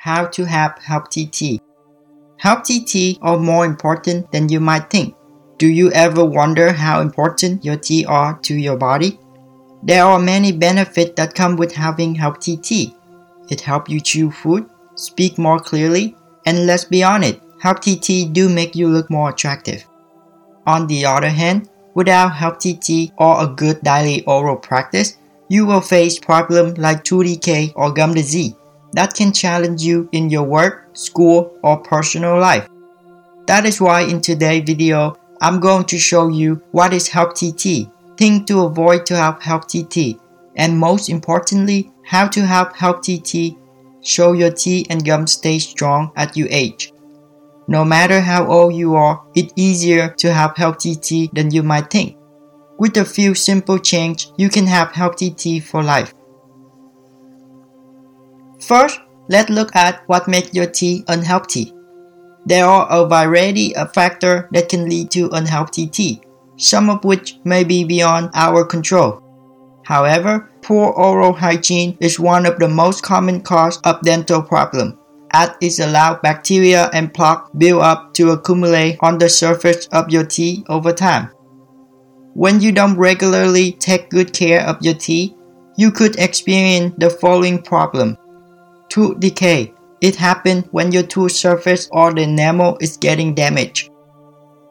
how to have healthy teeth. Healthy teeth are more important than you might think. Do you ever wonder how important your teeth are to your body? There are many benefits that come with having healthy teeth. It helps you chew food, speak more clearly, and let's be honest, healthy teeth do make you look more attractive. On the other hand, without healthy teeth or a good daily oral practice, you will face problems like tooth decay or gum disease that can challenge you in your work, school, or personal life. That is why in today's video, I'm going to show you what is healthy teeth, things to avoid to have healthy teeth, and most importantly, how to have healthy teeth show your teeth and gums stay strong at your age. No matter how old you are, it's easier to have healthy teeth than you might think. With a few simple changes, you can have healthy teeth for life. First, let's look at what makes your teeth unhealthy. There are a variety of factors that can lead to unhealthy teeth, some of which may be beyond our control. However, poor oral hygiene is one of the most common causes of dental problems, as it allows bacteria and plaque build up to accumulate on the surface of your teeth over time. When you don't regularly take good care of your teeth, you could experience the following problem. Tooth decay. It happens when your tooth surface or the enamel is getting damaged.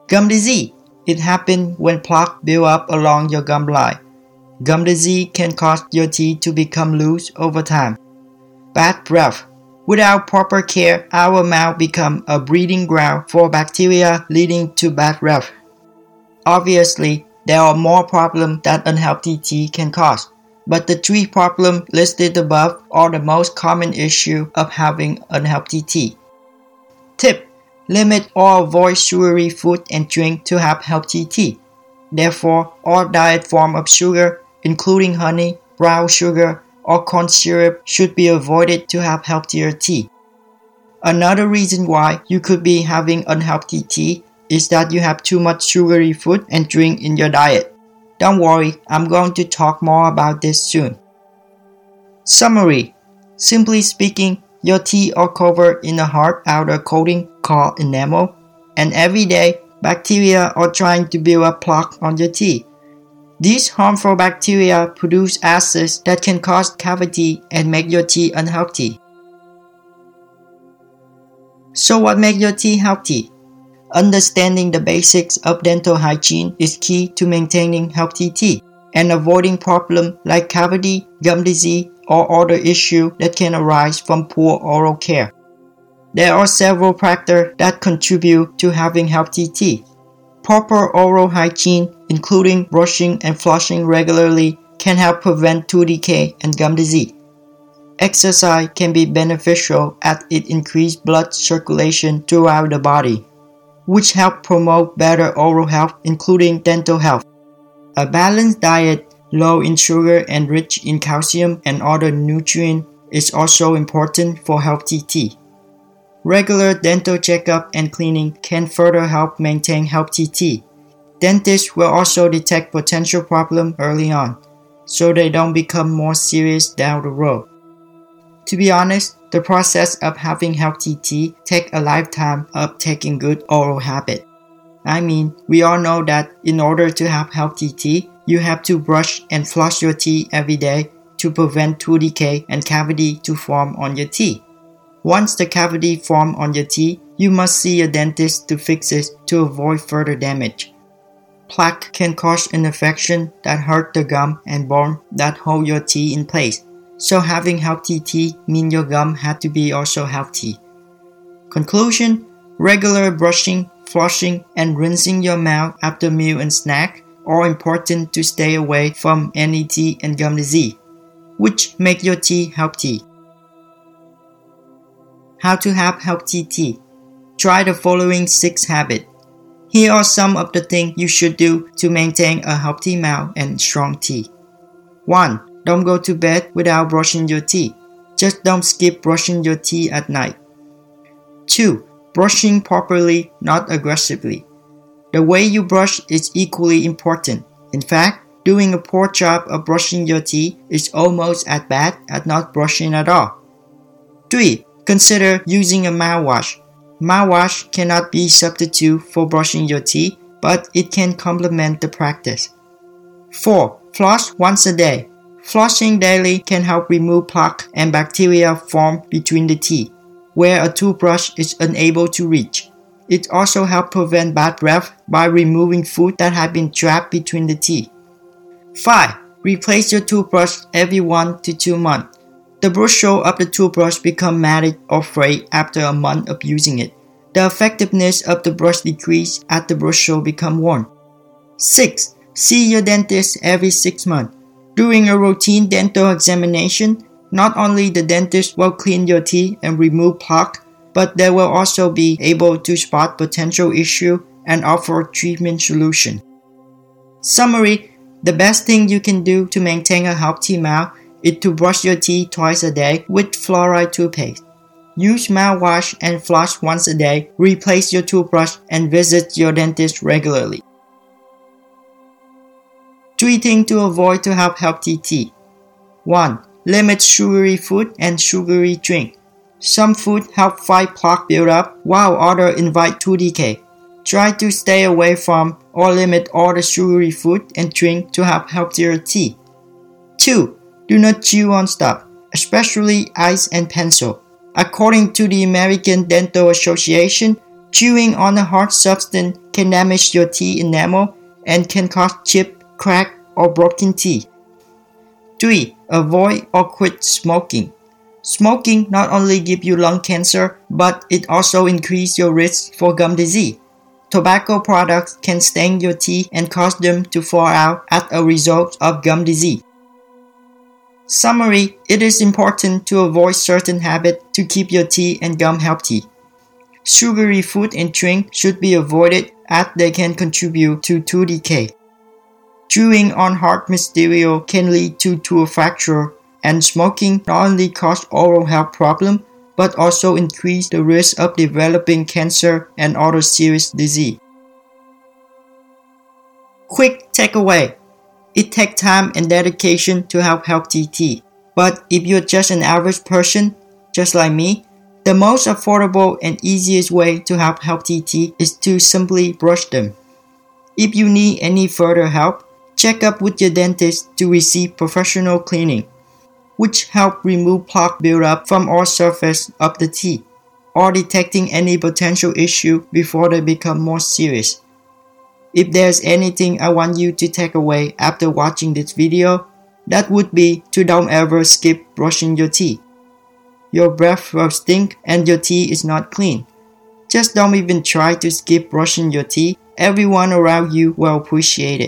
Gum disease. It happens when plaque build up along your gum line. Gum disease can cause your teeth to become loose over time. Bad breath. Without proper care, our mouth becomes a breeding ground for bacteria leading to bad breath. Obviously, there are more problems that unhealthy teeth can cause, but the three problems listed above are the most common issue of having unhealthy teeth. Tip: Limit or avoid sugary food and drink to have healthy teeth. Therefore, all diet form of sugar including honey, brown sugar, or corn syrup, should be avoided to have healthier teeth. Another reason why you could be having unhealthy teeth is that you have too much sugary food and drink in your diet. Don't worry, I'm going to talk more about this soon. Summary Simply speaking, your teeth are covered in a hard outer coating called enamel, and every day, bacteria are trying to build a plaque on your teeth. These harmful bacteria produce acids that can cause cavity and make your teeth unhealthy. So what makes your teeth healthy? Understanding the basics of dental hygiene is key to maintaining healthy teeth and avoiding problems like cavity, gum disease, or other issues that can arise from poor oral care. There are several factors that contribute to having healthy teeth. Proper oral hygiene, including brushing and flossing regularly, can help prevent tooth decay and gum disease. Exercise can be beneficial as it increases blood circulation throughout the body, which help promote better oral health including dental health. A balanced diet, low in sugar and rich in calcium and other nutrients, is also important for healthy teeth. Regular dental checkup and cleaning can further help maintain healthy teeth. Dentists will also detect potential problems early on, so they don't become more serious down the road. To be honest, the process of having healthy teeth take a lifetime of taking good oral habit. I mean, we all know that in order to have healthy teeth, you have to brush and floss your teeth every day to prevent tooth decay and cavity to form on your teeth. Once the cavity forms on your teeth, you must see a dentist to fix it to avoid further damage. Plaque can cause an infection that hurt the gum and bone that hold your teeth in place. So having healthy teeth means your gum had to be also healthy. Conclusion Regular brushing, flossing, and rinsing your mouth after meal and snack are important to stay away from any teeth and gum disease, which make your teeth healthy. How to have healthy teeth. Try the following 6 habits. Here are some of the things you should do to maintain a healthy mouth and strong teeth. 1. Don't go to bed without brushing your teeth. Just don't skip brushing your teeth at night. 2. Brushing properly, not aggressively. The way you brush is equally important. In fact, doing a poor job of brushing your teeth is almost as bad as not brushing at all. 3. consider using a mouthwash. Mouthwash cannot be substitute for brushing your teeth, but it can complement the practice. 4. Floss once a day. Flossing daily can help remove plaque and bacteria formed between the teeth, where a toothbrush is unable to reach. It also helps prevent bad breath by removing food that have been trapped between the teeth. 5. Replace your toothbrush every 1 to 2 months. The brush of the toothbrush become matted or frayed after a month of using it. The effectiveness of the brush decrease as the brush become worn. 6. See your dentist every 6 months. During a routine dental examination, not only the dentist will clean your teeth and remove plaque, but they will also be able to spot potential issue and offer treatment solution. Summary The best thing you can do to maintain a healthy mouth is to brush your teeth twice a day with fluoride toothpaste. Use mouthwash and floss once a day, replace your toothbrush, and visit your dentist regularly. Three things to avoid to help healthy teeth. 1. Limit sugary food and sugary drink. Some food help fight plaque buildup while others invite tooth decay. Try to stay away from or limit all the sugary food and drink to have healthier teeth. 2. Do not chew on stuff, especially ice and pencil. According to the American Dental Association, chewing on a hard substance can damage your teeth enamel and can cause chip, crack, or broken teeth. 3. Avoid or quit smoking. Smoking not only gives you lung cancer, but it also increases your risk for gum disease. Tobacco products can stain your teeth and cause them to fall out as a result of gum disease. Summary It is important to avoid certain habits to keep your teeth and gum healthy. Sugary food and drink should be avoided as they can contribute to tooth decay. Chewing on hard material can lead to tooth fracture, and smoking not only cause oral health problems but also increase the risk of developing cancer and other serious disease. Quick takeaway it takes time and dedication to have healthy teeth. But if you're just an average person, just like me, the most affordable and easiest way to have healthy teeth is to simply brush them. If you need any further help, check up with your dentist to receive professional cleaning, which help remove plaque buildup from all surface of the teeth, or detecting any potential issue before they become more serious. If there's anything I want you to take away after watching this video, that would be to don't ever skip brushing your teeth. Your breath will stink and your teeth is not clean. Just don't even try to skip brushing your teeth. Everyone around you will appreciate it.